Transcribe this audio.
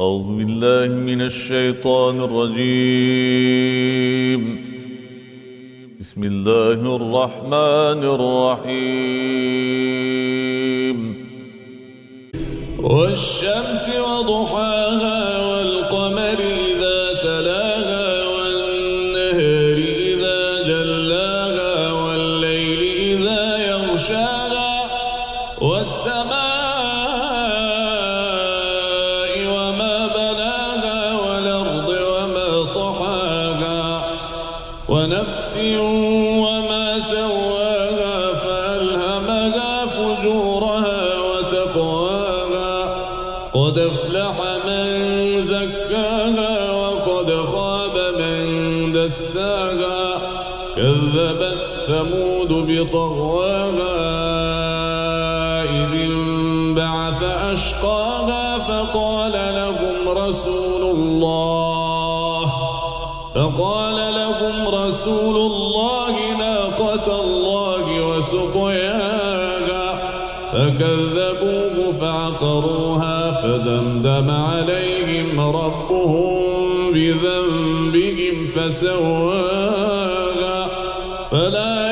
أعوذ بالله من الشيطان الرجيم. بسم الله الرحمن الرحيم. والشمس وضحاها والقمر إذا تلاها والنهر إذا جلاها والليل إذا يغشاها والسماء ونفس وما سواها فألهمها فجورها وتقواها. قد افلح من زكاها وقد خاب من دساها. كذبت ثمود بطغواها. إذ انبعث أشقاها فقال لهم رسول الله فقال لهم رسول الله ناقة الله وسقياها فكذبوه فعقروها فدمدم عليهم ربهم بذنبهم فسواها. فلا